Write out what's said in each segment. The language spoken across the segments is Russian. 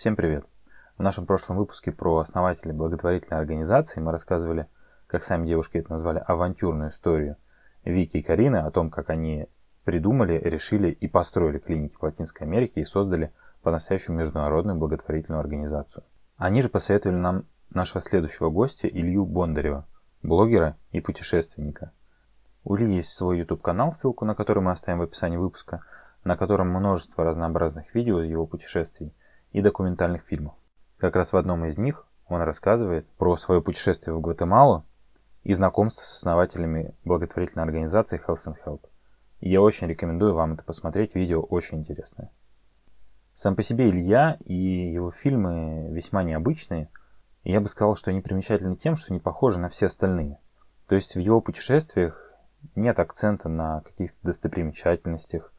Всем привет! В нашем прошлом выпуске про основателей благотворительной организации мы рассказывали, как сами девушки это назвали, авантюрную историю Вики и Карины о том, как они придумали, решили и построили клиники в Латинской Америке и создали по-настоящему международную благотворительную организацию. Они же посоветовали нам нашего следующего гостя Илью Бондарева, блогера и путешественника. У Ильи есть свой YouTube-канал, ссылку на который мы оставим в описании выпуска, на котором множество разнообразных видео из его путешествий и документальных фильмов. Как раз в одном из них он рассказывает про свое путешествие в Гватемалу и знакомство с основателями благотворительной организации Health and Help. И я очень рекомендую вам это посмотреть, видео очень интересное. Сам по себе Илья и его фильмы весьма необычные, и я бы сказал, что они примечательны тем, что не похожи на все остальные. То есть в его путешествиях нет акцента на каких-то достопримечательностях,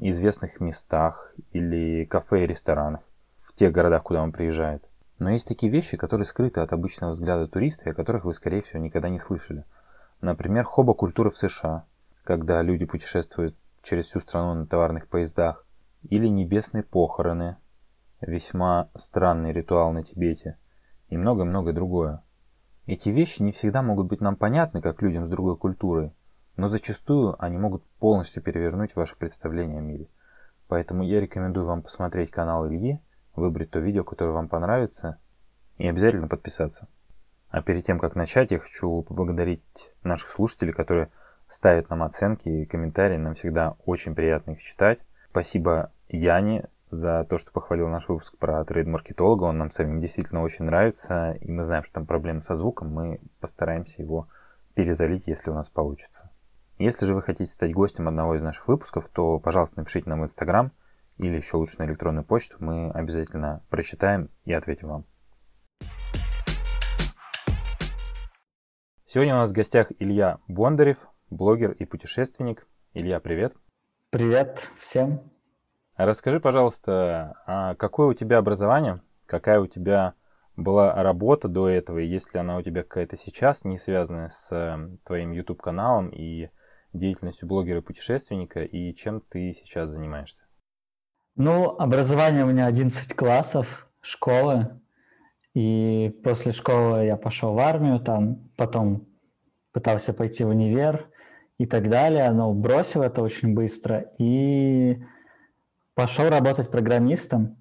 известных местах или кафе и ресторанах в тех городах, куда он приезжает. Но есть такие вещи, которые скрыты от обычного взгляда туриста, и о которых вы, скорее всего, никогда не слышали. Например, хоба-культура в США, когда люди путешествуют через всю страну на товарных поездах, или небесные похороны, весьма странный ритуал на Тибете, и многое-многое другое. Эти вещи не всегда могут быть нам понятны, как людям с другой культурой, но зачастую они могут полностью перевернуть ваше представление о мире. Поэтому я рекомендую вам посмотреть канал Ильи, выбрать то видео, которое вам понравится, и обязательно подписаться. А перед тем, как начать, я хочу поблагодарить наших слушателей, которые ставят нам оценки и комментарии. Нам всегда очень приятно их читать. Спасибо Яне за то, что похвалил наш выпуск про трейд-маркетолога. Он нам самим действительно очень нравится, и мы знаем, что там проблемы со звуком. Мы постараемся его перезалить, если у нас получится. Если же вы хотите стать гостем одного из наших выпусков, то, пожалуйста, напишите нам в Инстаграм или еще лучше на электронную почту. Мы обязательно прочитаем и ответим вам. Сегодня у нас в гостях Илья Бондарев, блогер и путешественник. Илья, привет. Привет всем. Расскажи, пожалуйста, а какое у тебя образование, какая у тебя была работа до этого, и есть ли она у тебя какая-то сейчас, не связанная с э, твоим YouTube-каналом и деятельностью блогера-путешественника и чем ты сейчас занимаешься? Ну, образование у меня 11 классов школы. И после школы я пошел в армию, там потом пытался пойти в универ и так далее, но бросил это очень быстро и пошел работать программистом.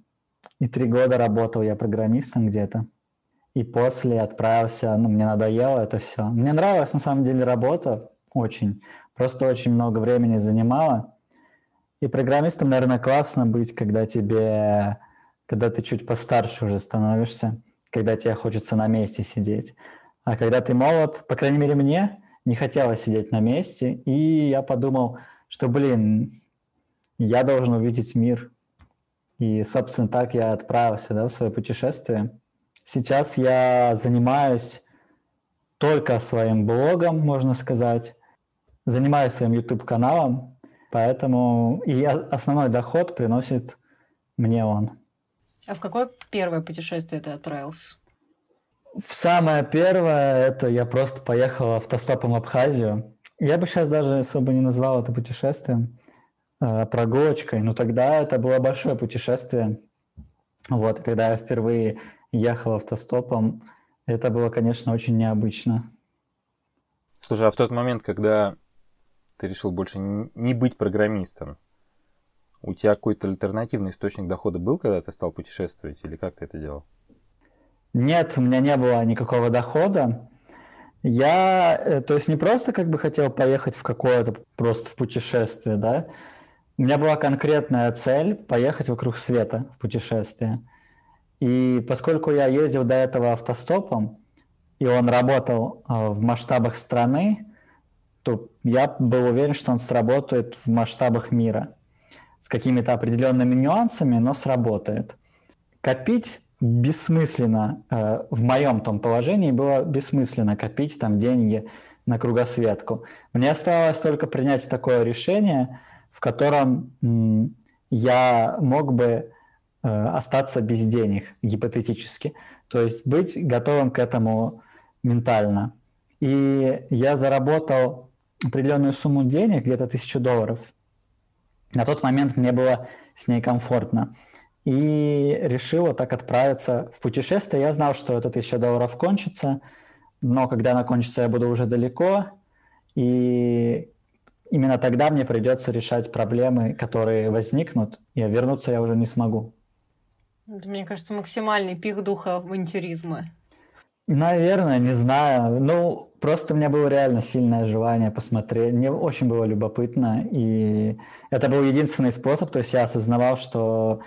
И три года работал я программистом где-то. И после отправился, ну, мне надоело это все. Мне нравилась на самом деле работа очень. Просто очень много времени занимало. И программистом, наверное, классно быть, когда тебе, когда ты чуть постарше уже становишься, когда тебе хочется на месте сидеть. А когда ты молод, по крайней мере мне, не хотелось сидеть на месте, и я подумал, что, блин, я должен увидеть мир. И, собственно, так я отправился да, в свое путешествие. Сейчас я занимаюсь только своим блогом, можно сказать, занимаюсь своим YouTube-каналом, поэтому и основной доход приносит мне он. А в какое первое путешествие ты отправился? В самое первое это я просто поехал автостопом в Абхазию. Я бы сейчас даже особо не назвал это путешествием, э, прогулочкой, но тогда это было большое путешествие. Вот, когда я впервые ехал автостопом, это было, конечно, очень необычно. Слушай, а в тот момент, когда ты решил больше не быть программистом. У тебя какой-то альтернативный источник дохода был, когда ты стал путешествовать, или как ты это делал? Нет, у меня не было никакого дохода. Я, э, то есть не просто как бы хотел поехать в какое-то просто в путешествие, да. У меня была конкретная цель поехать вокруг света в путешествие. И поскольку я ездил до этого автостопом, и он работал э, в масштабах страны, то я был уверен, что он сработает в масштабах мира с какими-то определенными нюансами, но сработает. Копить бессмысленно, э, в моем том положении было бессмысленно копить там деньги на кругосветку. Мне оставалось только принять такое решение, в котором м, я мог бы э, остаться без денег, гипотетически. То есть быть готовым к этому ментально. И я заработал определенную сумму денег, где-то тысячу долларов. На тот момент мне было с ней комфортно. и решил вот так отправиться в путешествие. Я знал, что это 1000 долларов кончится, но когда она кончится, я буду уже далеко, и именно тогда мне придется решать проблемы, которые возникнут, и вернуться я уже не смогу. Это, мне кажется, максимальный пик духа авантюризма. Наверное, не знаю. Ну, просто у меня было реально сильное желание посмотреть. Мне очень было любопытно, и это был единственный способ. То есть я осознавал, что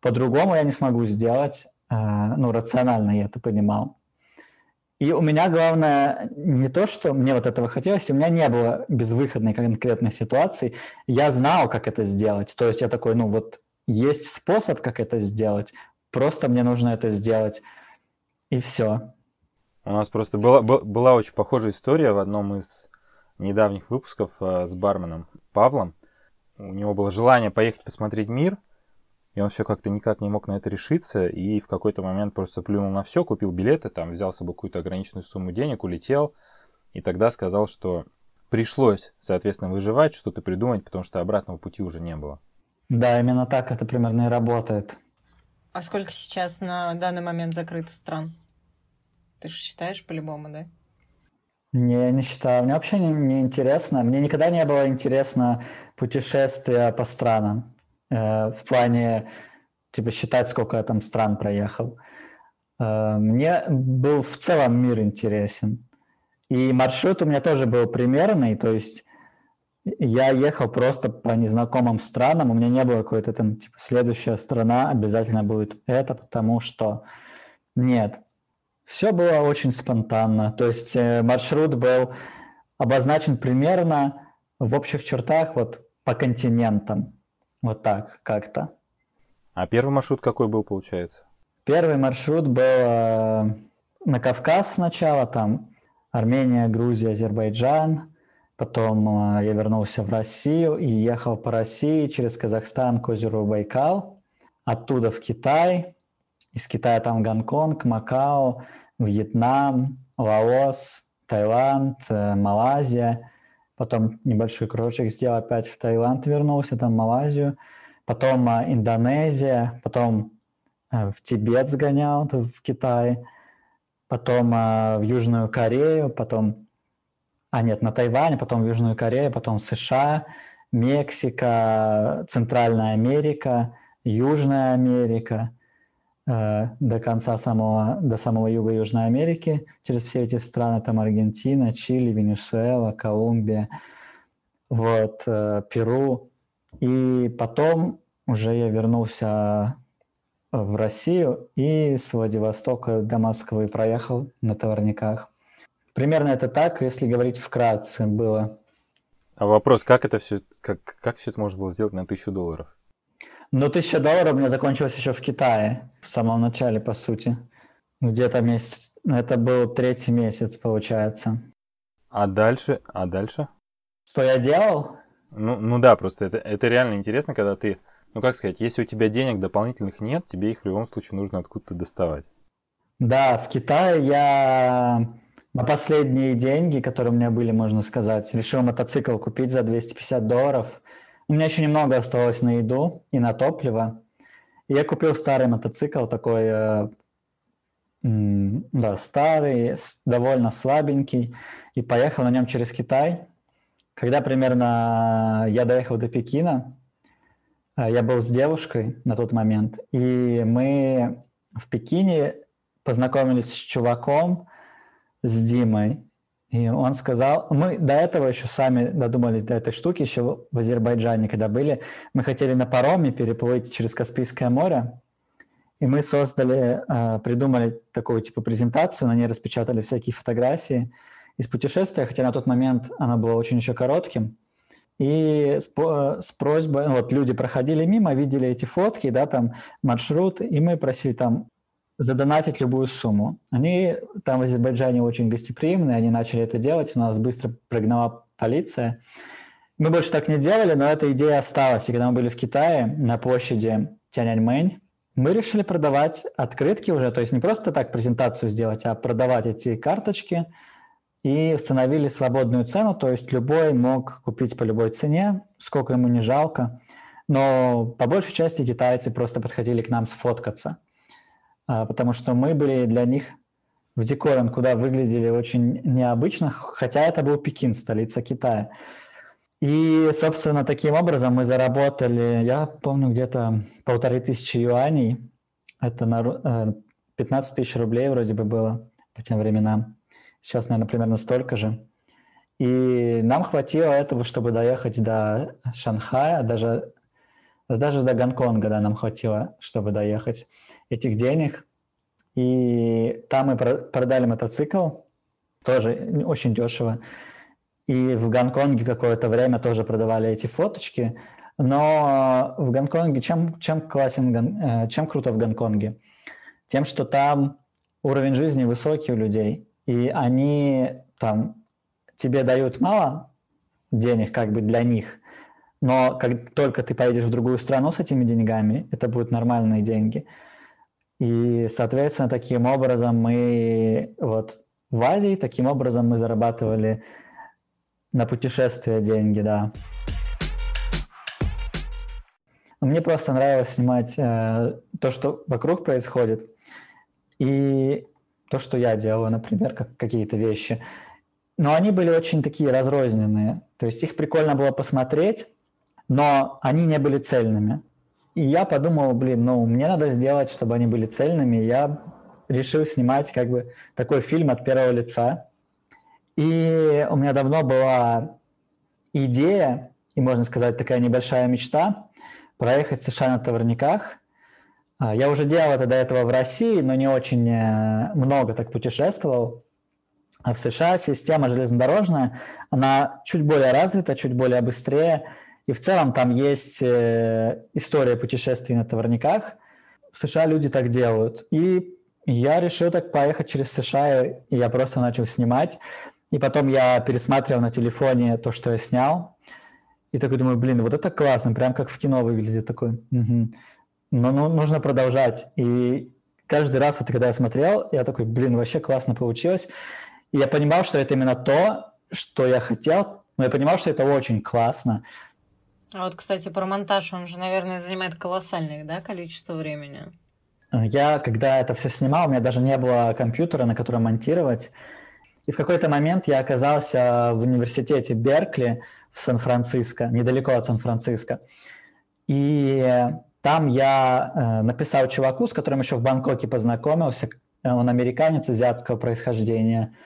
по-другому я не смогу сделать. А, ну, рационально я это понимал. И у меня главное не то, что мне вот этого хотелось, у меня не было безвыходной конкретной ситуации. Я знал, как это сделать. То есть я такой, ну вот есть способ, как это сделать, просто мне нужно это сделать, и все. У нас просто была, была очень похожая история в одном из недавних выпусков э, с барменом Павлом. У него было желание поехать посмотреть мир, и он все как-то никак не мог на это решиться, и в какой-то момент просто плюнул на все, купил билеты, там взял с собой какую-то ограниченную сумму денег, улетел, и тогда сказал, что пришлось, соответственно, выживать, что-то придумать, потому что обратного пути уже не было. Да, именно так это примерно и работает. А сколько сейчас на данный момент закрыто стран? Ты же считаешь по-любому, да? Не, не считаю. Мне вообще не, не интересно. Мне никогда не было интересно путешествия по странам. Э, в плане, типа, считать, сколько я там стран проехал. Э, мне был в целом мир интересен. И маршрут у меня тоже был примерный, то есть я ехал просто по незнакомым странам, у меня не было какой-то там, типа, следующая страна обязательно будет это, потому что нет. Все было очень спонтанно, то есть э, маршрут был обозначен примерно в общих чертах вот по континентам, вот так как-то. А первый маршрут какой был, получается? Первый маршрут был э, на Кавказ сначала, там Армения, Грузия, Азербайджан, Потом э, я вернулся в Россию и ехал по России через Казахстан к озеру Байкал, оттуда в Китай, из Китая там Гонконг, Макао, Вьетнам, Лаос, Таиланд, э, Малайзия. Потом небольшой кружочек сделал, опять в Таиланд вернулся, там Малайзию. Потом э, Индонезия, потом в Тибет сгонял, в Китай. Потом в Южную Корею, потом а нет, на Тайвань, потом в Южную Корею, потом США, Мексика, Центральная Америка, Южная Америка, э, до конца самого, до самого юга Южной Америки, через все эти страны, там Аргентина, Чили, Венесуэла, Колумбия, вот, э, Перу. И потом уже я вернулся в Россию и с Владивостока до Москвы проехал на товарниках. Примерно это так, если говорить вкратце было. А вопрос, как это все, как, как все это можно было сделать на тысячу долларов? Ну, тысяча долларов у меня закончилась еще в Китае, в самом начале, по сути. Где-то месяц, это был третий месяц, получается. А дальше, а дальше? Что я делал? Ну, ну да, просто это, это реально интересно, когда ты, ну как сказать, если у тебя денег дополнительных нет, тебе их в любом случае нужно откуда-то доставать. Да, в Китае я на последние деньги, которые у меня были, можно сказать, решил мотоцикл купить за 250 долларов. У меня еще немного осталось на еду и на топливо. Я купил старый мотоцикл, такой, э, да, старый, довольно слабенький, и поехал на нем через Китай. Когда примерно я доехал до Пекина, э, я был с девушкой на тот момент, и мы в Пекине познакомились с чуваком, с Димой, и он сказал, мы до этого еще сами додумались до этой штуки, еще в Азербайджане, когда были, мы хотели на пароме переплыть через Каспийское море, и мы создали, а, придумали такую типа презентацию, на ней распечатали всякие фотографии из путешествия, хотя на тот момент оно было очень еще коротким. И с, с просьбой, вот люди проходили мимо, видели эти фотки, да, там маршрут, и мы просили там задонатить любую сумму. Они там в Азербайджане очень гостеприимные, они начали это делать, у нас быстро прогнала полиция. Мы больше так не делали, но эта идея осталась. И когда мы были в Китае на площади Тяньаньмэнь, мы решили продавать открытки уже, то есть не просто так презентацию сделать, а продавать эти карточки и установили свободную цену, то есть любой мог купить по любой цене, сколько ему не жалко. Но по большей части китайцы просто подходили к нам сфоткаться, потому что мы были для них в диковин, куда выглядели очень необычно, хотя это был Пекин, столица Китая. И, собственно, таким образом мы заработали, я помню, где-то полторы тысячи юаней. Это на 15 э, тысяч рублей вроде бы было по тем временам. Сейчас, наверное, примерно столько же. И нам хватило этого, чтобы доехать до Шанхая, даже, даже до Гонконга да, нам хватило, чтобы доехать этих денег. И там мы продали мотоцикл, тоже очень дешево. И в Гонконге какое-то время тоже продавали эти фоточки. Но в Гонконге, чем, чем, классен, э, чем круто в Гонконге? Тем, что там уровень жизни высокий у людей, и они там тебе дают мало денег как бы для них, но как только ты поедешь в другую страну с этими деньгами, это будут нормальные деньги. И, соответственно, таким образом мы вот в Азии, таким образом мы зарабатывали на путешествия деньги, да. Мне просто нравилось снимать э, то, что вокруг происходит, и то, что я делаю, например, как какие-то вещи. Но они были очень такие разрозненные. То есть их прикольно было посмотреть, но они не были цельными. И я подумал, блин, ну, мне надо сделать, чтобы они были цельными. Я решил снимать как бы такой фильм от первого лица. И у меня давно была идея, и можно сказать, такая небольшая мечта, проехать в США на товарниках. А, я уже делал это до этого в России, но не очень э, много так путешествовал. А в США система железнодорожная, она чуть более развита, чуть более быстрее, и в целом там есть э, история путешествий на товарниках. В США люди так делают. И я решил так поехать через США, и я просто начал снимать. И потом я пересматривал на телефоне то, что я снял. И такой думаю, блин, вот это классно, прям как в кино выглядит такой. Угу. Но ну, нужно продолжать. И каждый раз, вот когда я смотрел, я такой, блин, вообще классно получилось. И я понимал, что это именно то, что я хотел, но я понимал, что это очень классно. А вот, кстати, про монтаж, он же, наверное, занимает колоссальное да, количество времени. Я, когда это все снимал, у меня даже не было компьютера, на котором монтировать. И в какой-то момент я оказался в университете Беркли в Сан-Франциско, недалеко от Сан-Франциско. И там я э, написал чуваку, с которым еще в Бангкоке познакомился. Он американец азиатского происхождения –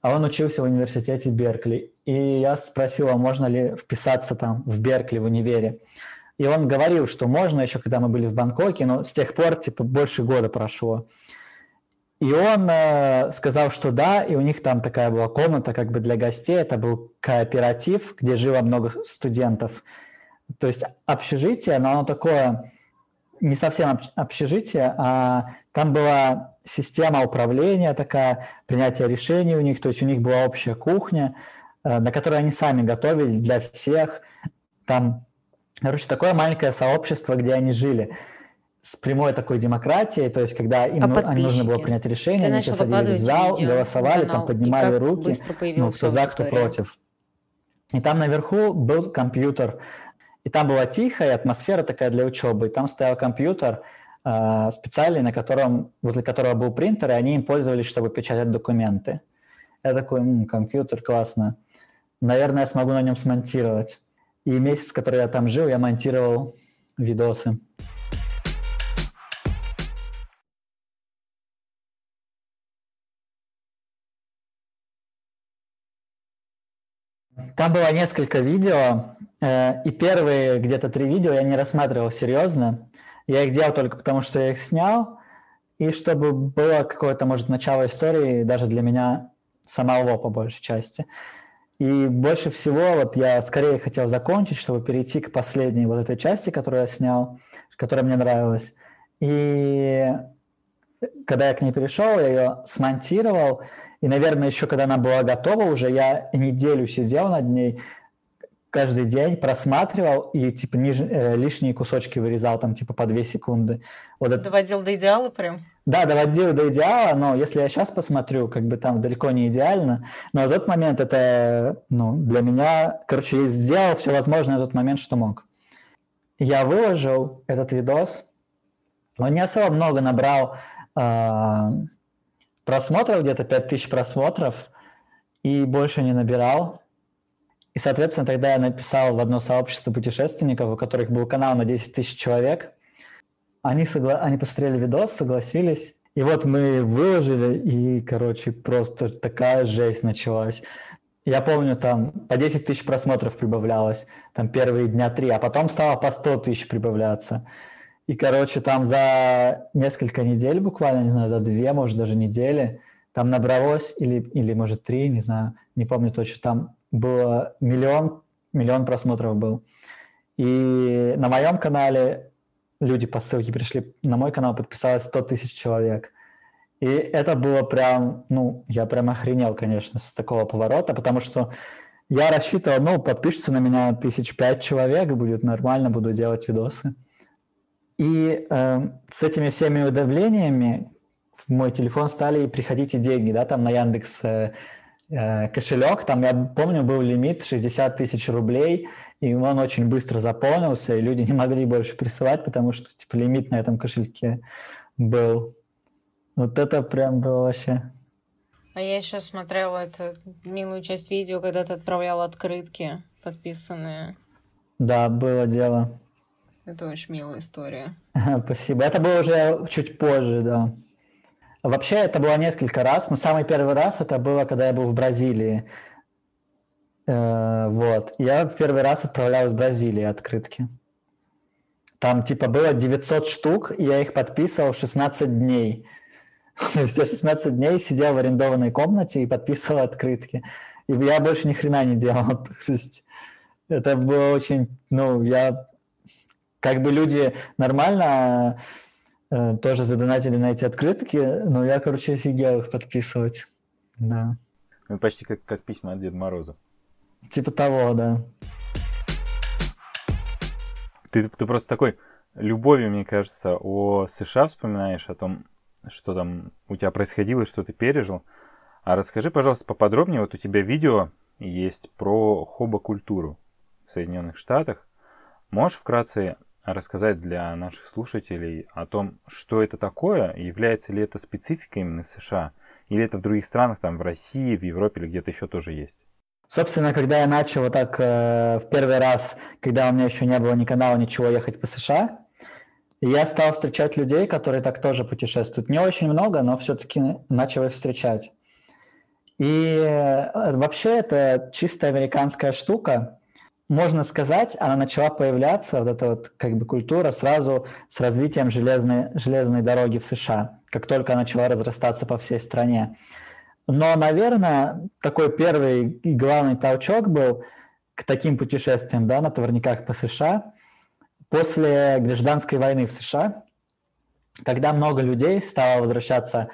а он учился в университете Беркли. И я спросил, а можно ли вписаться там в Беркли, в универе. И он говорил, что можно еще, когда мы были в Бангкоке, но с тех пор типа больше года прошло. И он э, сказал, что да, и у них там такая была комната как бы для гостей, это был кооператив, где жило много студентов. То есть общежитие, но оно такое не совсем общежитие, а там была система управления такая, принятие решений у них, то есть у них была общая кухня, э, на которой они сами готовили для всех. Там, короче, такое маленькое сообщество, где они жили с прямой такой демократией, то есть когда им а ну, нужно было принять решение, Ты они все садились в зал, голосовали, там поднимали руки, ну, кто за, кто против. И там наверху был компьютер, и там была тихая атмосфера такая для учебы, и там стоял компьютер, специальный, на котором, возле которого был принтер, и они им пользовались, чтобы печатать документы. Я такой, м-м, компьютер, классно. Наверное, я смогу на нем смонтировать. И месяц, который я там жил, я монтировал видосы. Там было несколько видео, э, и первые где-то три видео я не рассматривал серьезно. Я их делал только потому, что я их снял, и чтобы было какое-то, может, начало истории даже для меня самого по большей части. И больше всего вот я скорее хотел закончить, чтобы перейти к последней вот этой части, которую я снял, которая мне нравилась. И когда я к ней перешел, я ее смонтировал, и, наверное, еще когда она была готова уже, я неделю сидел над ней, каждый день просматривал и типа ниж... Э, лишние кусочки вырезал там типа по две секунды. Вот это... Доводил до идеала прям? Да, доводил до идеала, но если я сейчас посмотрю, как бы там далеко не идеально, но в тот момент это, ну, для меня, короче, я сделал все возможное в тот момент, что мог. я выложил этот видос. Он не особо много набрал э, просмотров, где-то 5000 просмотров, и больше не набирал. И, соответственно, тогда я написал в одно сообщество путешественников, у которых был канал на 10 тысяч человек. Они, согла... они посмотрели видос, согласились. И вот мы выложили, и, короче, просто такая жесть началась. Я помню, там по 10 тысяч просмотров прибавлялось, там первые дня три, а потом стало по 100 тысяч прибавляться. И, короче, там за несколько недель буквально, не знаю, за две, может, даже недели, там набралось, или, или может, три, не знаю, не помню точно, там было миллион, миллион просмотров был. И на моем канале люди по ссылке пришли, на мой канал подписалось 100 тысяч человек. И это было прям, ну, я прям охренел, конечно, с такого поворота, потому что я рассчитывал, ну, подпишется на меня тысяч пять человек, будет нормально, буду делать видосы. И э, с этими всеми удавлениями в мой телефон стали приходить и деньги, да, там на Яндекс э, кошелек, там, я помню, был лимит 60 тысяч рублей, и он очень быстро заполнился, и люди не могли больше присылать, потому что, типа, лимит на этом кошельке был. Вот это прям было вообще... А я еще смотрела эту милую часть видео, когда ты отправлял открытки подписанные. Да, было дело. Это очень милая история. Спасибо. Это было уже чуть позже, да. Вообще это было несколько раз, но самый первый раз это было, когда я был в Бразилии. Э, вот. Я в первый раз отправлял из Бразилии открытки. Там типа было 900 штук, и я их подписывал 16 дней. То есть я 16 дней сидел в арендованной комнате и подписывал открытки. И я больше ни хрена не делал. То есть это было очень, ну, я как бы люди нормально тоже задонатили на эти открытки, но я, короче, офигел их подписывать. Да. Ну, почти как, как письма от Деда Мороза. Типа того, да. Ты, ты просто такой любовью, мне кажется, о США вспоминаешь, о том, что там у тебя происходило, что ты пережил. А расскажи, пожалуйста, поподробнее. Вот у тебя видео есть про хобокультуру в Соединенных Штатах. Можешь вкратце рассказать для наших слушателей о том, что это такое, является ли это спецификой именно США, или это в других странах, там в России, в Европе или где-то еще тоже есть? Собственно, когда я начал вот так э, в первый раз, когда у меня еще не было ни канала, ничего, ехать по США, я стал встречать людей, которые так тоже путешествуют. Не очень много, но все-таки начал их встречать. И э, вообще это чисто американская штука. Можно сказать, она начала появляться, вот эта вот как бы культура, сразу с развитием железной, железной дороги в США, как только она начала разрастаться по всей стране. Но, наверное, такой первый и главный толчок был к таким путешествиям да, на товарниках по США – после гражданской войны в США, когда много людей стало возвращаться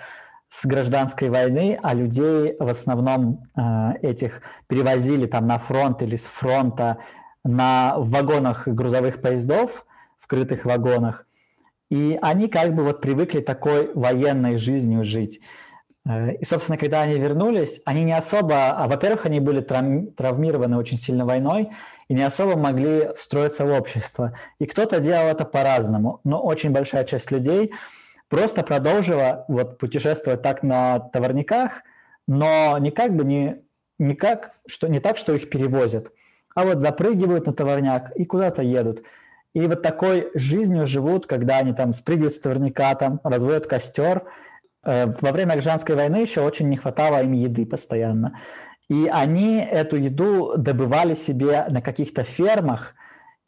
с гражданской войны, а людей в основном э, этих перевозили там на фронт или с фронта на вагонах грузовых поездов, в крытых вагонах, и они как бы вот привыкли такой военной жизнью жить. Э, и, собственно, когда они вернулись, они не особо, а, во-первых, они были травмированы очень сильно войной, и не особо могли встроиться в общество. И кто-то делал это по-разному, но очень большая часть людей просто продолжила вот путешествовать так на товарниках, но не как бы не, не, как, что, не так, что их перевозят, а вот запрыгивают на товарняк и куда-то едут. И вот такой жизнью живут, когда они там спрыгивают с товарника, там разводят костер. Э, во время гражданской войны еще очень не хватало им еды постоянно. И они эту еду добывали себе на каких-то фермах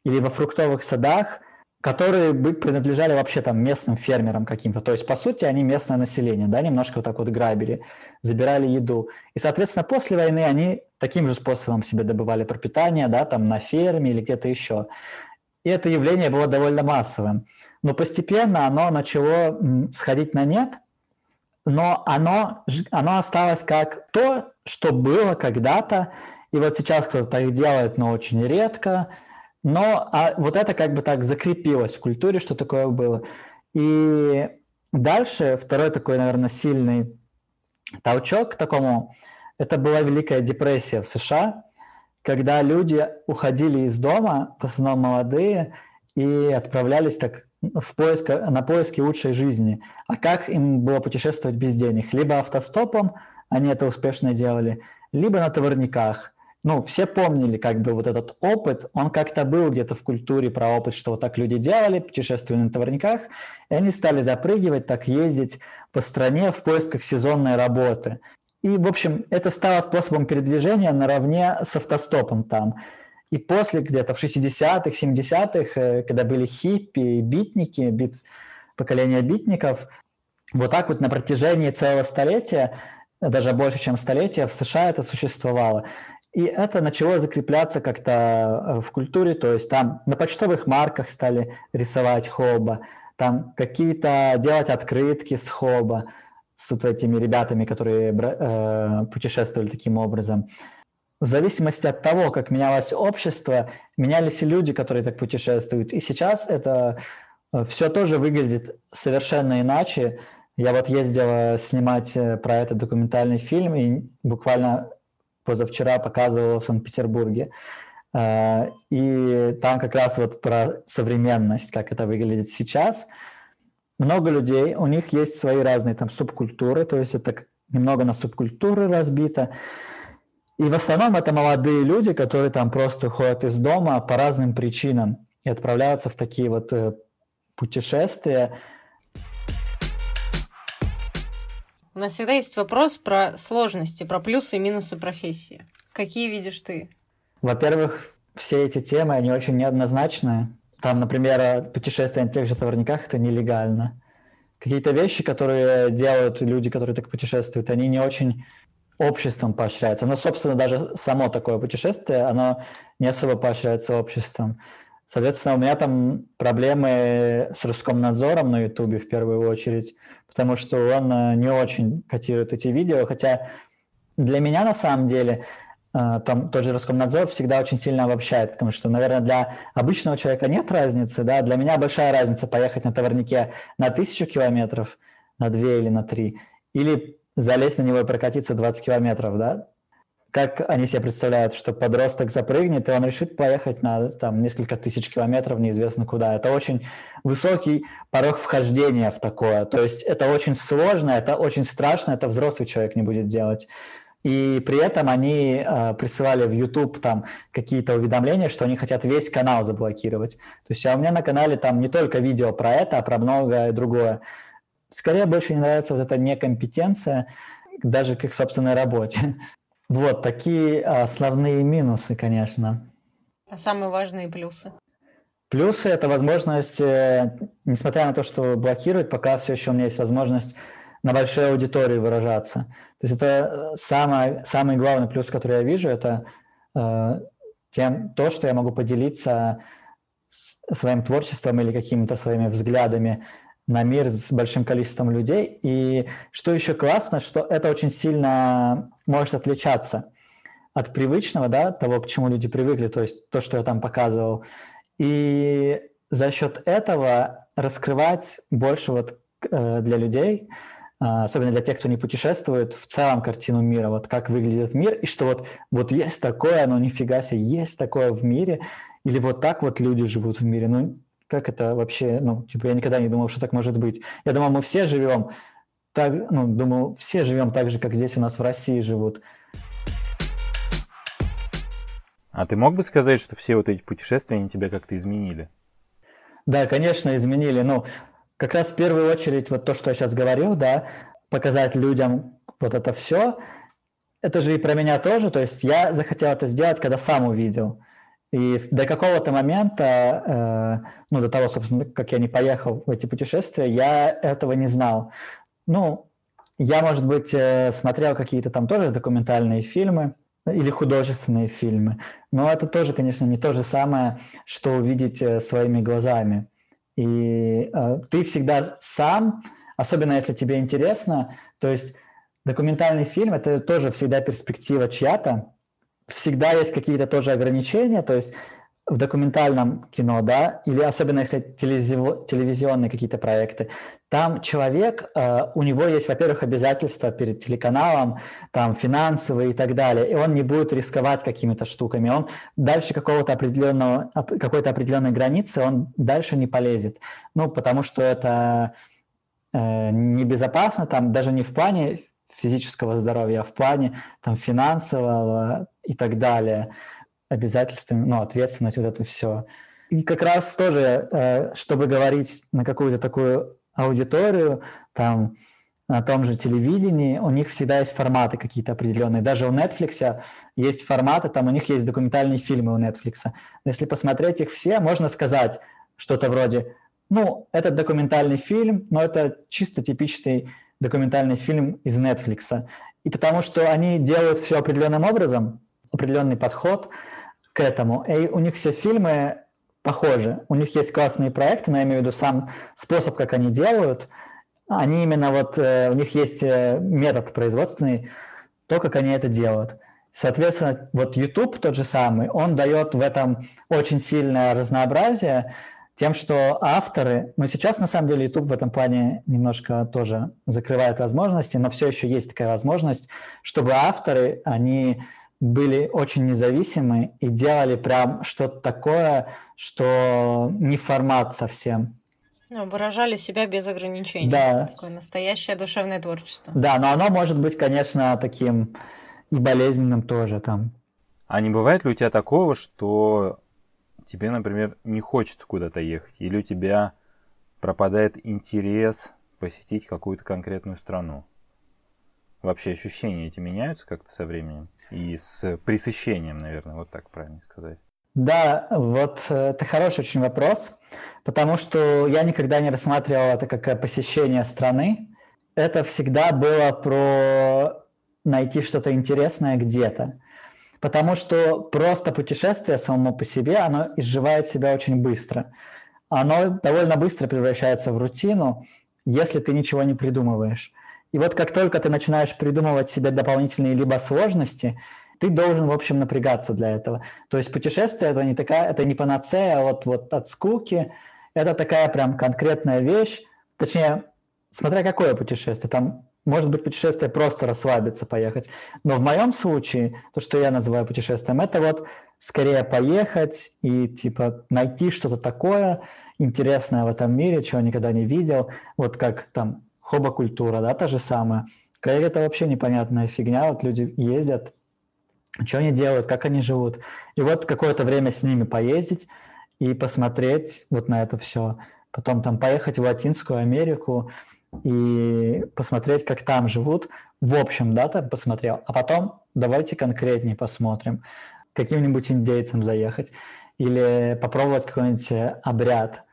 или во фруктовых садах, которые бы принадлежали вообще там местным фермерам каким-то. То есть, по сути, они местное население, да, немножко вот так вот грабили, забирали еду. И, соответственно, после войны они таким же способом себе добывали пропитание, да, там на ферме или где-то еще. И это явление было довольно массовым. Но постепенно оно начало сходить на нет – но оно, оно осталось как то, что было когда-то, и вот сейчас кто-то так делает, но очень редко, но а вот это как бы так закрепилось в культуре, что такое было. И дальше второй такой, наверное, сильный толчок к такому, это была Великая депрессия в США, когда люди уходили из дома, в основном молодые, и отправлялись так в поиск, на поиски лучшей жизни. А как им было путешествовать без денег? Либо автостопом, они это успешно делали, либо на товарниках. Ну, все помнили как бы вот этот опыт, он как-то был где-то в культуре про опыт, что вот так люди делали, путешествовали на товарниках, и они стали запрыгивать, так ездить по стране в поисках сезонной работы. И, в общем, это стало способом передвижения наравне с автостопом там. И после где-то в 60-х, 70-х, э, когда были хиппи, битники, бит, поколение битников, вот так вот на протяжении целого столетия, даже больше, чем столетия, в США это существовало. И это начало закрепляться как-то э, в культуре, то есть там на почтовых марках стали рисовать хоба, там какие-то делать открытки с хоба, с вот этими ребятами, которые э, путешествовали таким образом в зависимости от того, как менялось общество, менялись и люди, которые так путешествуют. И сейчас это э, все тоже выглядит совершенно иначе. Я вот ездил снимать э, про этот документальный фильм и буквально позавчера показывал в Санкт-Петербурге. Э, и там как раз вот про современность, как это выглядит сейчас. Много людей, у них есть свои разные там субкультуры, то есть это немного на субкультуры разбито. И в основном это молодые люди, которые там просто уходят из дома по разным причинам и отправляются в такие вот э, путешествия. У нас всегда есть вопрос про сложности, про плюсы и минусы профессии. Какие видишь ты? Во-первых, все эти темы, они очень неоднозначные. Там, например, путешествие на тех же товарниках – это нелегально. Какие-то вещи, которые делают люди, которые так путешествуют, они не очень обществом поощряется. Но, собственно, даже само такое путешествие, оно не особо поощряется обществом. Соответственно, у меня там проблемы с Роскомнадзором на Ютубе в первую очередь, потому что он э, не очень котирует эти видео, хотя для меня на самом деле э, там тот же Роскомнадзор всегда очень сильно обобщает, потому что, наверное, для обычного человека нет разницы, да, для меня большая разница поехать на товарнике на тысячу километров, на две или на три, или залезть на него и прокатиться 20 километров, да? Как они себе представляют, что подросток запрыгнет, и он решит поехать на там, несколько тысяч километров неизвестно куда. Это очень высокий порог вхождения в такое. То есть это очень сложно, это очень страшно, это взрослый человек не будет делать. И при этом они э, присылали в YouTube там какие-то уведомления, что они хотят весь канал заблокировать. То есть а у меня на канале там не только видео про это, а про многое другое. Скорее больше не нравится вот эта некомпетенция даже к их собственной работе. Вот такие основные минусы, конечно. А самые важные плюсы? Плюсы – это возможность, э, несмотря на то, что блокируют, пока все еще у меня есть возможность на большой аудитории выражаться. То есть это самый, самый главный плюс, который я вижу, это э, тем, то, что я могу поделиться своим творчеством или какими-то своими взглядами на мир с большим количеством людей. И что еще классно, что это очень сильно может отличаться от привычного, да, того, к чему люди привыкли, то есть то, что я там показывал. И за счет этого раскрывать больше вот э, для людей, а, особенно для тех, кто не путешествует, в целом картину мира, вот как выглядит мир, и что вот, вот есть такое, но нифига себе, есть такое в мире, или вот так вот люди живут в мире. Ну, как это вообще, ну, типа, я никогда не думал, что так может быть. Я думал, мы все живем так, ну, думал, все живем так же, как здесь у нас в России живут. А ты мог бы сказать, что все вот эти путешествия, они тебя как-то изменили? Да, конечно, изменили. Ну, как раз в первую очередь вот то, что я сейчас говорил, да, показать людям вот это все, это же и про меня тоже. То есть я захотел это сделать, когда сам увидел. И до какого-то момента, э, ну, до того, собственно, как я не поехал в эти путешествия, я этого не знал. Ну, я, может быть, э, смотрел какие-то там тоже документальные фильмы или художественные фильмы, но это тоже, конечно, не то же самое, что увидеть э, своими глазами. И ты всегда сам, особенно если тебе интересно, то есть документальный фильм – это тоже всегда перспектива чья-то, всегда есть какие-то тоже ограничения, то есть в документальном кино, да, или особенно если телевизионные какие-то проекты, там человек, э, у него есть, во-первых, обязательства перед телеканалом, там финансовые и так далее, и он не будет рисковать какими-то штуками. Он дальше какого-то определенного, какой-то определенной границы он дальше не полезет. Ну, потому что это э, небезопасно, там даже не в плане физического здоровья, а в плане там финансового и так далее, обязательствами, ну, ответственность, вот это все. И как раз тоже, э, чтобы говорить на какую-то такую аудиторию, там, на том же телевидении, у них всегда есть форматы какие-то определенные. Даже у Netflix есть форматы, там у них есть документальные фильмы у Netflix. Если посмотреть их все, можно сказать что-то вроде, ну, это документальный фильм, но это чисто типичный документальный фильм из Netflix. И потому что они делают все определенным образом, определенный подход к этому. И у них все фильмы похожи. У них есть классные проекты, но я имею в виду сам способ, как они делают. Они именно вот, э, у них есть э, метод производственный, то, как они это делают. Соответственно, вот YouTube тот же самый, он дает в этом очень сильное разнообразие тем, что авторы, ну сейчас на самом деле YouTube в этом плане немножко тоже закрывает возможности, но все еще есть такая возможность, чтобы авторы, они были очень независимы и делали прям что-то такое, что не формат совсем. Ну, выражали себя без ограничений. Да. Такое настоящее душевное творчество. Да, но оно может быть, конечно, таким и болезненным тоже там. А не бывает ли у тебя такого, что тебе, например, не хочется куда-то ехать, или у тебя пропадает интерес посетить какую-то конкретную страну? Вообще ощущения эти меняются как-то со временем? и с пресыщением, наверное, вот так правильно сказать. Да, вот э, это хороший очень вопрос, потому что я никогда не рассматривал это как посещение страны. Это всегда было про найти что-то интересное где-то. Потому что просто путешествие само по себе, оно изживает себя очень быстро. Оно довольно быстро превращается в рутину, если ты ничего не придумываешь. И вот как только ты начинаешь придумывать себе дополнительные либо сложности, ты должен, в общем, напрягаться для этого. То есть путешествие это не такая, это не панацея вот, вот от скуки, это такая прям конкретная вещь, точнее, смотря какое путешествие, там может быть путешествие просто расслабиться, поехать. Но в моем случае, то, что я называю путешествием, это вот скорее поехать и типа найти что-то такое интересное в этом мире, чего никогда не видел. Вот как там хобокультура, да, та же самая. Это вообще непонятная фигня, вот люди ездят, что они делают, как они живут. И вот какое-то время с ними поездить и посмотреть вот на это все. Потом там поехать в Латинскую Америку и посмотреть, как там живут. В общем, да, там посмотрел. А потом давайте конкретнее посмотрим. Каким-нибудь индейцам заехать. Или попробовать какой-нибудь обряд,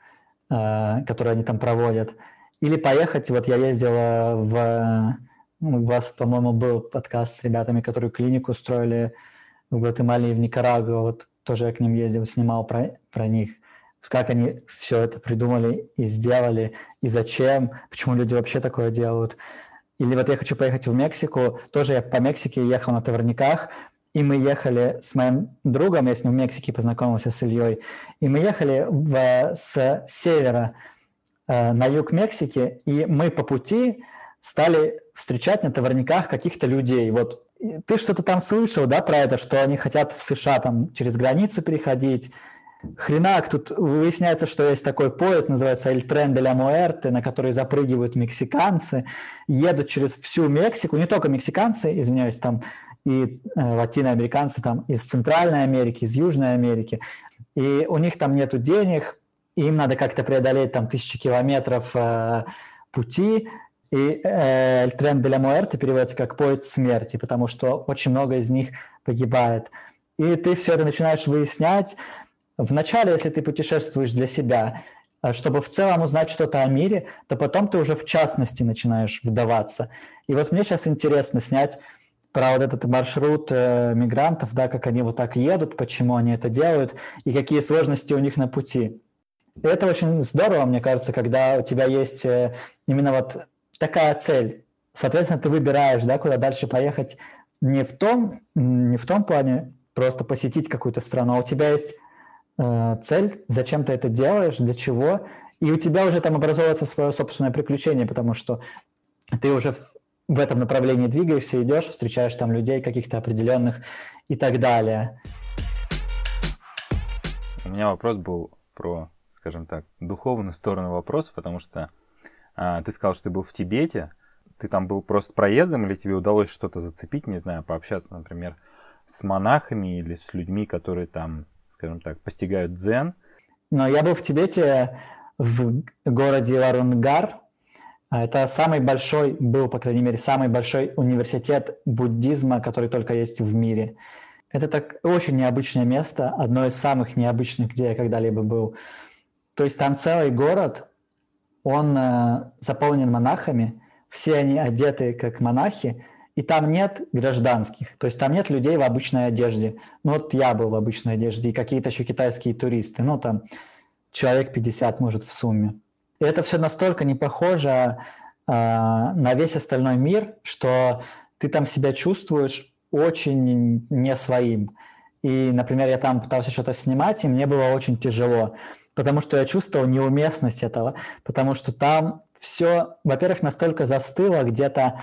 э, который они там проводят – или поехать, вот я ездил в... Ну, у вас, по-моему, был подкаст с ребятами, которые клинику строили в Гватемале и в Никарагуа. Вот тоже я к ним ездил, снимал про, про них. Как они все это придумали и сделали, и зачем, почему люди вообще такое делают. Или вот я хочу поехать в Мексику, тоже я по Мексике ехал на товарниках, и мы ехали с моим другом, я с ним в Мексике познакомился с Ильей, и мы ехали в, с севера Э, на юг Мексики, и мы по пути стали встречать на товарниках каких-то людей. Вот ты что-то там слышал, да, про это, что они хотят в США там через границу переходить. Хренак, тут выясняется, что есть такой поезд, называется El Tren de la Muerte, на который запрыгивают мексиканцы, едут через всю Мексику, не только мексиканцы, извиняюсь, там и э, латиноамериканцы там из Центральной Америки, из Южной Америки, и у них там нету денег, им надо как-то преодолеть там тысячи километров э, пути, и э, «Тren de la Muerte» переводится как «поезд смерти», потому что очень много из них погибает. И ты все это начинаешь выяснять. Вначале, если ты путешествуешь для себя, э, чтобы в целом узнать что-то о мире, то потом ты уже в частности начинаешь вдаваться. И вот мне сейчас интересно снять про вот этот маршрут э, мигрантов, да, как они вот так едут, почему они это делают и какие сложности у них на пути. И это очень здорово, мне кажется, когда у тебя есть э, именно вот такая цель. Соответственно, ты выбираешь, да, куда дальше поехать не в том, не в том плане просто посетить какую-то страну, а у тебя есть э, цель, зачем ты это делаешь, для чего, И у тебя уже там образовывается свое собственное приключение, потому что ты уже в этом направлении двигаешься, идешь, встречаешь там людей каких-то определенных и так далее. У меня вопрос был про, скажем так, духовную сторону вопроса, потому что а, ты сказал, что ты был в Тибете, ты там был просто проездом или тебе удалось что-то зацепить, не знаю, пообщаться, например, с монахами или с людьми, которые там, скажем так, постигают дзен? Но я был в Тибете, в городе Варунгар. А это самый большой, был, по крайней мере, самый большой университет буддизма, который только есть в мире. Это так очень необычное место, одно из самых необычных, где я когда-либо был. То есть там целый город, он э, заполнен монахами, все они одеты как монахи, и там нет гражданских, то есть там нет людей в обычной одежде. Ну вот я был в обычной одежде, и какие-то еще китайские туристы, ну там человек 50 может в сумме. И это все настолько не похоже э, на весь остальной мир, что ты там себя чувствуешь очень не своим. И, например, я там пытался что-то снимать, и мне было очень тяжело, потому что я чувствовал неуместность этого, потому что там все, во-первых, настолько застыло где-то,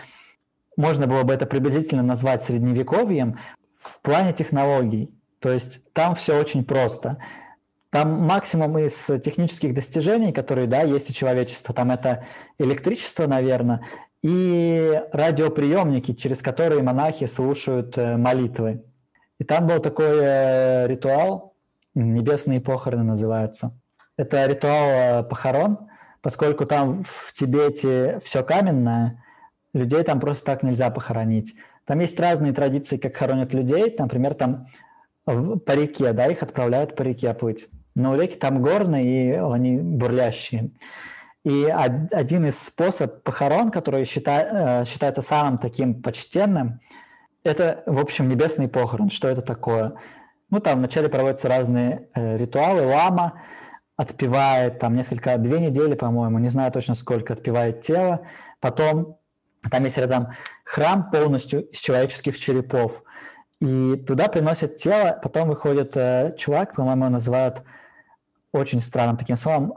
можно было бы это приблизительно назвать средневековьем в плане технологий. То есть там все очень просто. Там максимум из технических достижений, которые, да, есть у человечества, там это электричество, наверное, и радиоприемники, через которые монахи слушают э, молитвы. И там был такой э, ритуал, небесные похороны называется. Это ритуал э, похорон, поскольку там в Тибете все каменное, людей там просто так нельзя похоронить. Там есть разные традиции, как хоронят людей. Например, там по реке, да, их отправляют по реке плыть. Но реки там горные, и они бурлящие. И один из способов похорон, который счита, э, считается самым таким почтенным, это, в общем, небесный похорон. Что это такое? Ну, там вначале проводятся разные э, ритуалы. Лама отпевает там несколько, две недели, по-моему, не знаю точно сколько, отпевает тело. Потом там есть рядом храм полностью из человеческих черепов. И туда приносят тело, потом выходит э, чувак, по-моему, называют очень странным таким словом,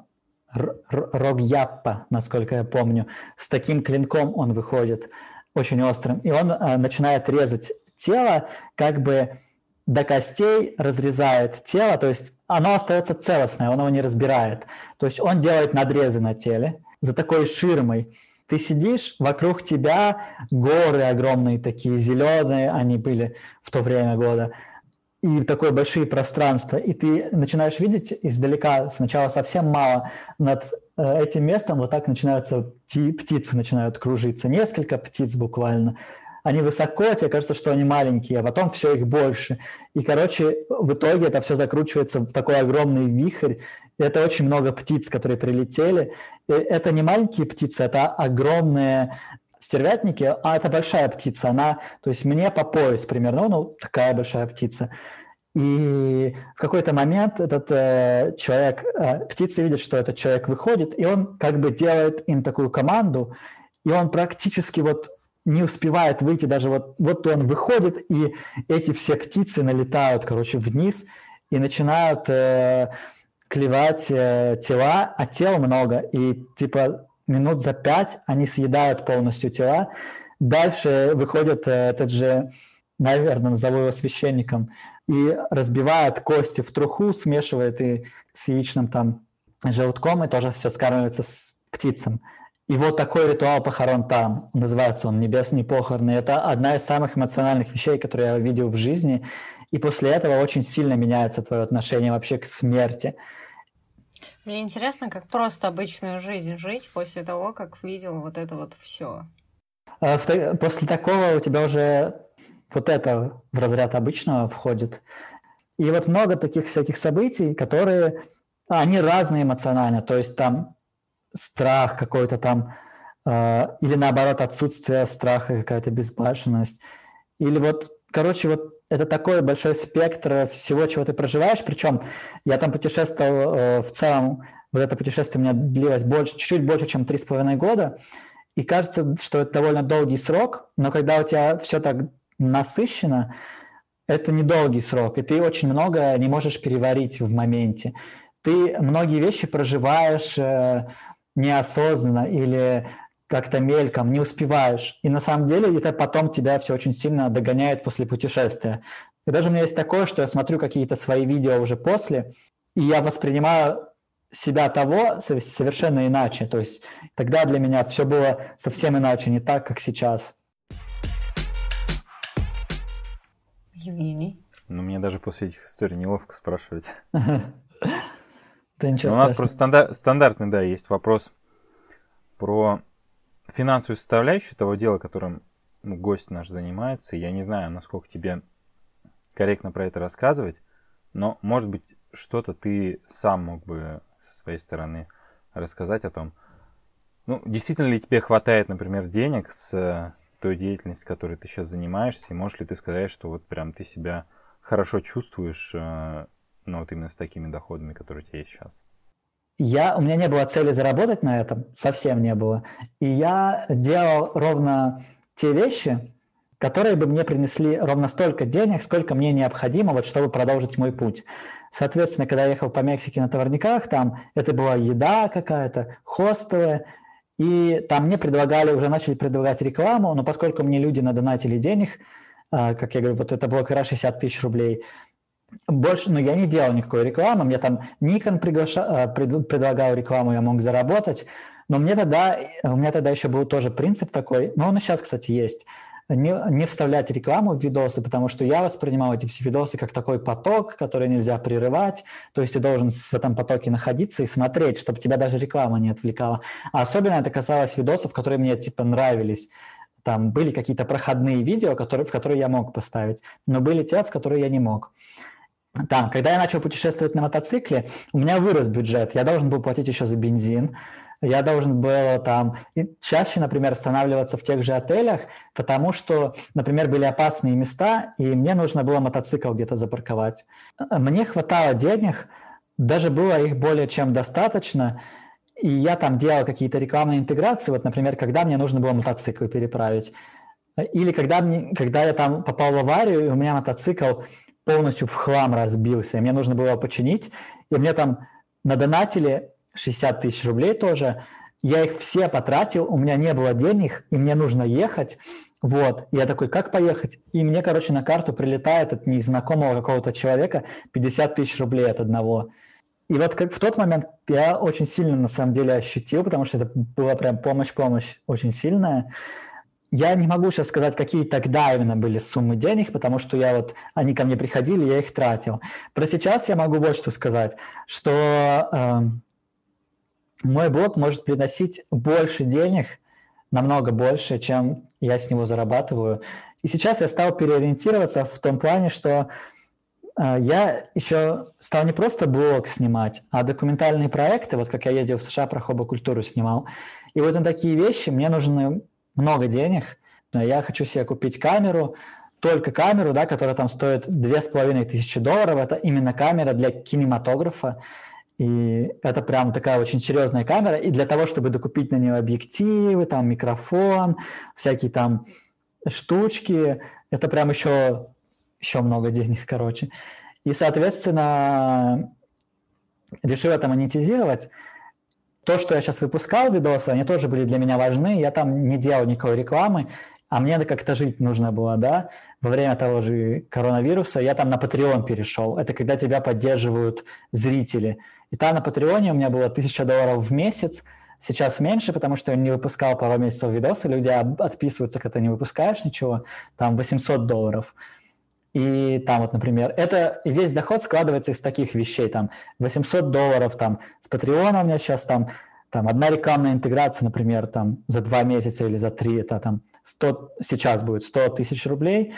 Рогьяппа, насколько я помню. С таким клинком он выходит, очень острым. И он э, начинает резать тело, как бы до костей разрезает тело, то есть оно остается целостное, он его не разбирает. То есть он делает надрезы на теле за такой ширмой. Ты сидишь, вокруг тебя горы огромные такие, зеленые они были в то время года – и такое большие пространства, и ты начинаешь видеть издалека, сначала совсем мало, над э, этим местом вот так начинаются птицы начинают кружиться, несколько птиц буквально. Они высоко, тебе кажется, что они маленькие, а потом все их больше. И, короче, в итоге это все закручивается в такой огромный вихрь. И это очень много птиц, которые прилетели. И это не маленькие птицы, это огромные стервятники, а это большая птица, она, то есть мне по пояс примерно, ну, такая большая птица. И в какой-то момент этот э, человек, э, птицы видят, что этот человек выходит, и он как бы делает им такую команду, и он практически вот не успевает выйти, даже вот, вот он выходит, и эти все птицы налетают, короче, вниз и начинают э, клевать э, тела, а тел много, и типа минут за пять они съедают полностью тела. Дальше выходит э, этот же, наверное, назову его священником, и разбивает кости в труху, смешивает и с яичным там желтком, и тоже все скармливается с птицам. И вот такой ритуал похорон там, называется он «Небесный похороны». Это одна из самых эмоциональных вещей, которые я видел в жизни, и после этого очень сильно меняется твое отношение вообще к смерти. Мне интересно, как просто обычную жизнь жить после того, как видел вот это вот все. А после такого у тебя уже вот это в разряд обычного входит. И вот много таких всяких событий, которые, они разные эмоционально, то есть там страх какой-то там, э, или наоборот отсутствие страха, какая-то безбашенность, или вот, короче, вот это такой большой спектр всего, чего ты проживаешь. Причем я там путешествовал э, в целом, вот это путешествие у меня длилось больше, чуть-чуть больше, чем три с половиной года. И кажется, что это довольно долгий срок, но когда у тебя все так насыщенно, это недолгий срок, и ты очень много не можешь переварить в моменте. ты многие вещи проживаешь э, неосознанно или как-то мельком, не успеваешь. И на самом деле это потом тебя все очень сильно догоняет после путешествия. И даже у меня есть такое, что я смотрю какие-то свои видео уже после, и я воспринимаю себя того совершенно иначе. То есть тогда для меня все было совсем иначе, не так, как сейчас. Евгений? Ну, мне даже после этих историй неловко спрашивать. Да ничего У нас просто стандар- стандартный, да, есть вопрос про финансовую составляющую того дела, которым ну, гость наш занимается. Я не знаю, насколько тебе корректно про это рассказывать, но, может быть, что-то ты сам мог бы со своей стороны рассказать о том, ну, действительно ли тебе хватает, например, денег с той деятельности, которой ты сейчас занимаешься, и можешь ли ты сказать, что вот прям ты себя хорошо чувствуешь, э, ну, вот именно с такими доходами, которые у тебя есть сейчас? Я, у меня не было цели заработать на этом, совсем не было. И я делал ровно те вещи, которые бы мне принесли ровно столько денег, сколько мне необходимо, вот, чтобы продолжить мой путь. Соответственно, когда я ехал по Мексике на товарниках, там это была еда какая-то, хостелы, и там мне предлагали, уже начали предлагать рекламу, но поскольку мне люди надонатили денег, а, как я говорю, вот это было как раз 60 тысяч рублей, больше, ну, я не делал никакой рекламы, мне там Nikon приглаша, а, пред, предлагал рекламу, я мог заработать, но мне тогда, у меня тогда еще был тоже принцип такой, но он и сейчас, кстати, есть, не, не вставлять рекламу в видосы, потому что я воспринимал эти все видосы как такой поток, который нельзя прерывать, то есть ты должен в этом потоке находиться и смотреть, чтобы тебя даже реклама не отвлекала. А особенно это касалось видосов, которые мне типа нравились. Там были какие-то проходные видео, которые, в которые я мог поставить, но были те, в которые я не мог. Там, когда я начал путешествовать на мотоцикле, у меня вырос бюджет. Я должен был платить еще за бензин, я должен был там чаще, например, останавливаться в тех же отелях, потому что, например, были опасные места, и мне нужно было мотоцикл где-то запарковать. Мне хватало денег, даже было их более чем достаточно, и я там делал какие-то рекламные интеграции, вот, например, когда мне нужно было мотоцикл переправить, или когда, мне, когда я там попал в аварию, и у меня мотоцикл полностью в хлам разбился, и мне нужно было починить, и мне там надонатили 60 тысяч рублей тоже. Я их все потратил, у меня не было денег, и мне нужно ехать. Вот, я такой, как поехать? И мне, короче, на карту прилетает от незнакомого какого-то человека 50 тысяч рублей от одного. И вот как в тот момент я очень сильно на самом деле ощутил, потому что это была прям помощь-помощь очень сильная. Я не могу сейчас сказать, какие тогда именно были суммы денег, потому что я вот, они ко мне приходили, я их тратил. Про сейчас я могу вот что сказать, что э, мой блог может приносить больше денег, намного больше, чем я с него зарабатываю. И сейчас я стал переориентироваться в том плане, что э, я еще стал не просто блог снимать, а документальные проекты, вот как я ездил в США про хобокультуру снимал. И вот на такие вещи мне нужно много денег. Я хочу себе купить камеру, только камеру, да, которая там стоит две с половиной тысячи долларов. Это именно камера для кинематографа. И это прям такая очень серьезная камера. И для того, чтобы докупить на нее объективы, там микрофон, всякие там штучки, это прям еще, еще много денег, короче. И, соответственно, решил это монетизировать. То, что я сейчас выпускал видосы, они тоже были для меня важны. Я там не делал никакой рекламы, а мне как-то жить нужно было, да, во время того же коронавируса. Я там на Patreon перешел. Это когда тебя поддерживают зрители. И там на Патреоне у меня было 1000 долларов в месяц, сейчас меньше, потому что я не выпускал пару месяцев видосы, люди отписываются, когда не выпускаешь ничего, там 800 долларов. И там вот, например, это весь доход складывается из таких вещей, там 800 долларов, там с Патреона у меня сейчас там, там одна рекламная интеграция, например, там за два месяца или за три, это там 100, сейчас будет 100 тысяч рублей.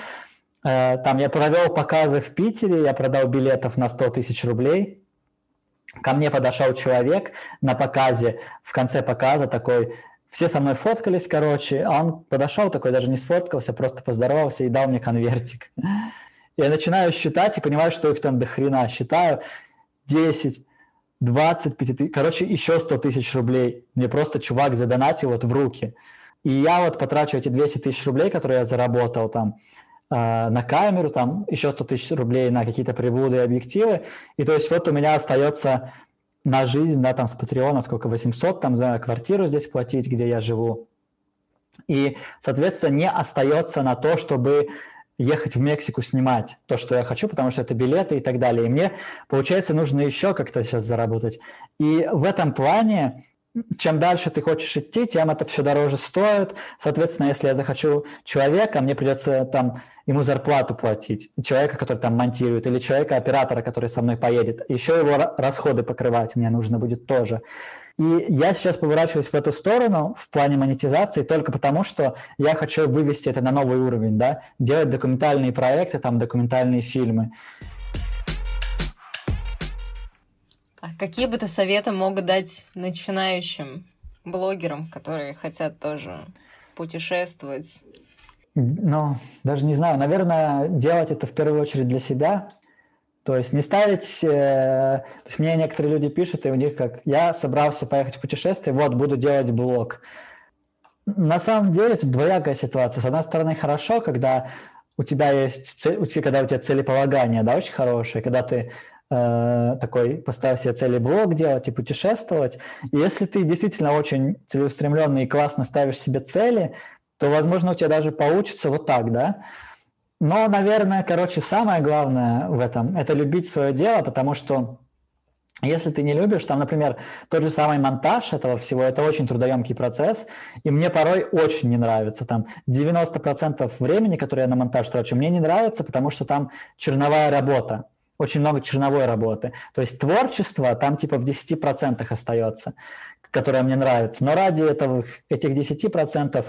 Э, там я провел показы в Питере, я продал билетов на 100 тысяч рублей, Ко мне подошел человек на показе, в конце показа такой, все со мной фоткались, короче, а он подошел такой, даже не сфоткался, просто поздоровался и дал мне конвертик. Я начинаю считать и понимаю, что их там до хрена. Считаю 10, 25 тысяч, короче, еще 100 тысяч рублей. Мне просто чувак задонатил вот в руки. И я вот потрачу эти 200 тысяч рублей, которые я заработал там, Э, на камеру, там еще 100 тысяч рублей на какие-то приблуды и объективы. И то есть вот у меня остается на жизнь, да, там с Патреона сколько, 800 там за квартиру здесь платить, где я живу. И, соответственно, не остается на то, чтобы ехать в Мексику снимать то, что я хочу, потому что это билеты и так далее. И мне, получается, нужно еще как-то сейчас заработать. И в этом плане чем дальше ты хочешь идти, тем это все дороже стоит. Соответственно, если я захочу человека, мне придется там ему зарплату платить, человека, который там монтирует, или человека, оператора, который со мной поедет. Еще его расходы покрывать мне нужно будет тоже. И я сейчас поворачиваюсь в эту сторону в плане монетизации только потому, что я хочу вывести это на новый уровень, да, делать документальные проекты, там, документальные фильмы. А какие бы ты советы мог дать начинающим блогерам, которые хотят тоже путешествовать? Ну, даже не знаю. Наверное, делать это в первую очередь для себя. То есть не ставить... Э, то есть мне некоторые люди пишут, и у них как «я собрался поехать в путешествие, вот, буду делать блог». На самом деле это двоякая ситуация. С одной стороны, хорошо, когда у тебя есть цель, когда у тебя целеполагание, да, очень хорошее, когда ты Э, такой поставил себе цели блог делать и путешествовать. И если ты действительно очень целеустремленный и классно ставишь себе цели, то, возможно, у тебя даже получится вот так, да. Но, наверное, короче, самое главное в этом – это любить свое дело, потому что если ты не любишь, там, например, тот же самый монтаж этого всего, это очень трудоемкий процесс, и мне порой очень не нравится. Там 90% времени, которое я на монтаж трачу, мне не нравится, потому что там черновая работа очень много черновой работы. То есть творчество там типа в 10% остается, которое мне нравится. Но ради этого, этих 10%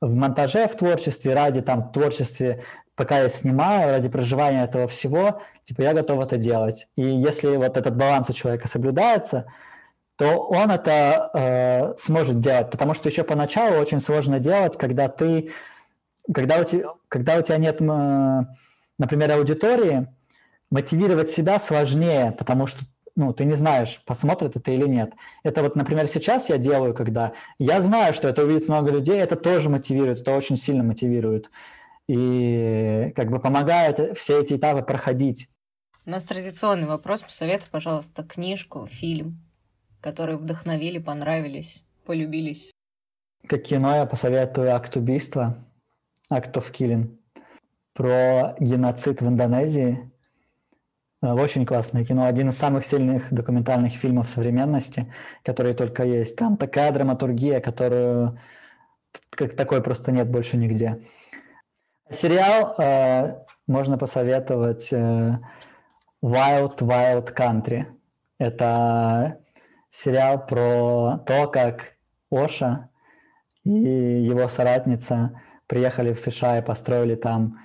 в монтаже, в творчестве, ради там творчестве, пока я снимаю, ради проживания этого всего, типа я готов это делать. И если вот этот баланс у человека соблюдается, то он это э, сможет делать, потому что еще поначалу очень сложно делать, когда ты, когда у тебя, когда у тебя нет, например, аудитории, мотивировать себя сложнее, потому что ну, ты не знаешь, посмотрят это или нет. Это вот, например, сейчас я делаю, когда я знаю, что это увидит много людей, это тоже мотивирует, это очень сильно мотивирует. И как бы помогает все эти этапы проходить. У нас традиционный вопрос. Посоветуй, пожалуйста, книжку, фильм, которые вдохновили, понравились, полюбились. Как кино я посоветую «Акт убийства», «Act of Killing», про геноцид в Индонезии – Э, очень классное кино. Один из самых сильных документальных фильмов современности, которые только есть. Там такая драматургия, которую как такой просто нет больше нигде. Сериал э, можно посоветовать э, Wild Wild Country. Это сериал про то, как Оша и его соратница приехали в США и построили там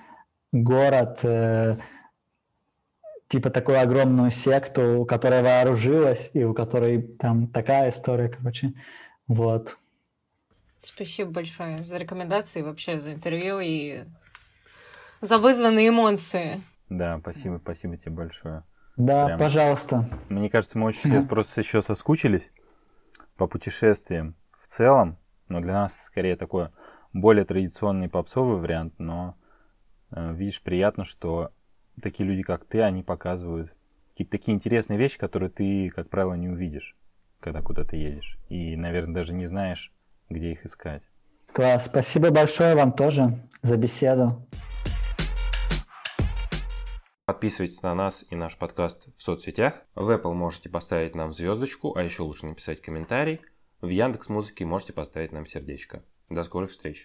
город э, типа такую огромную секту, которая вооружилась, и у которой там такая история, короче. Вот. Спасибо большое за рекомендации, вообще за интервью и за вызванные эмоции. Да, спасибо, спасибо тебе большое. Да, Прям... пожалуйста. Мне кажется, мы очень все просто еще соскучились по путешествиям в целом, но для нас скорее такой более традиционный попсовый вариант, но э, видишь, приятно, что такие люди, как ты, они показывают какие-то такие интересные вещи, которые ты, как правило, не увидишь, когда куда-то едешь. И, наверное, даже не знаешь, где их искать. Класс. Спасибо большое вам тоже за беседу. Подписывайтесь на нас и наш подкаст в соцсетях. В Apple можете поставить нам звездочку, а еще лучше написать комментарий. В Яндекс Музыке можете поставить нам сердечко. До скорых встреч!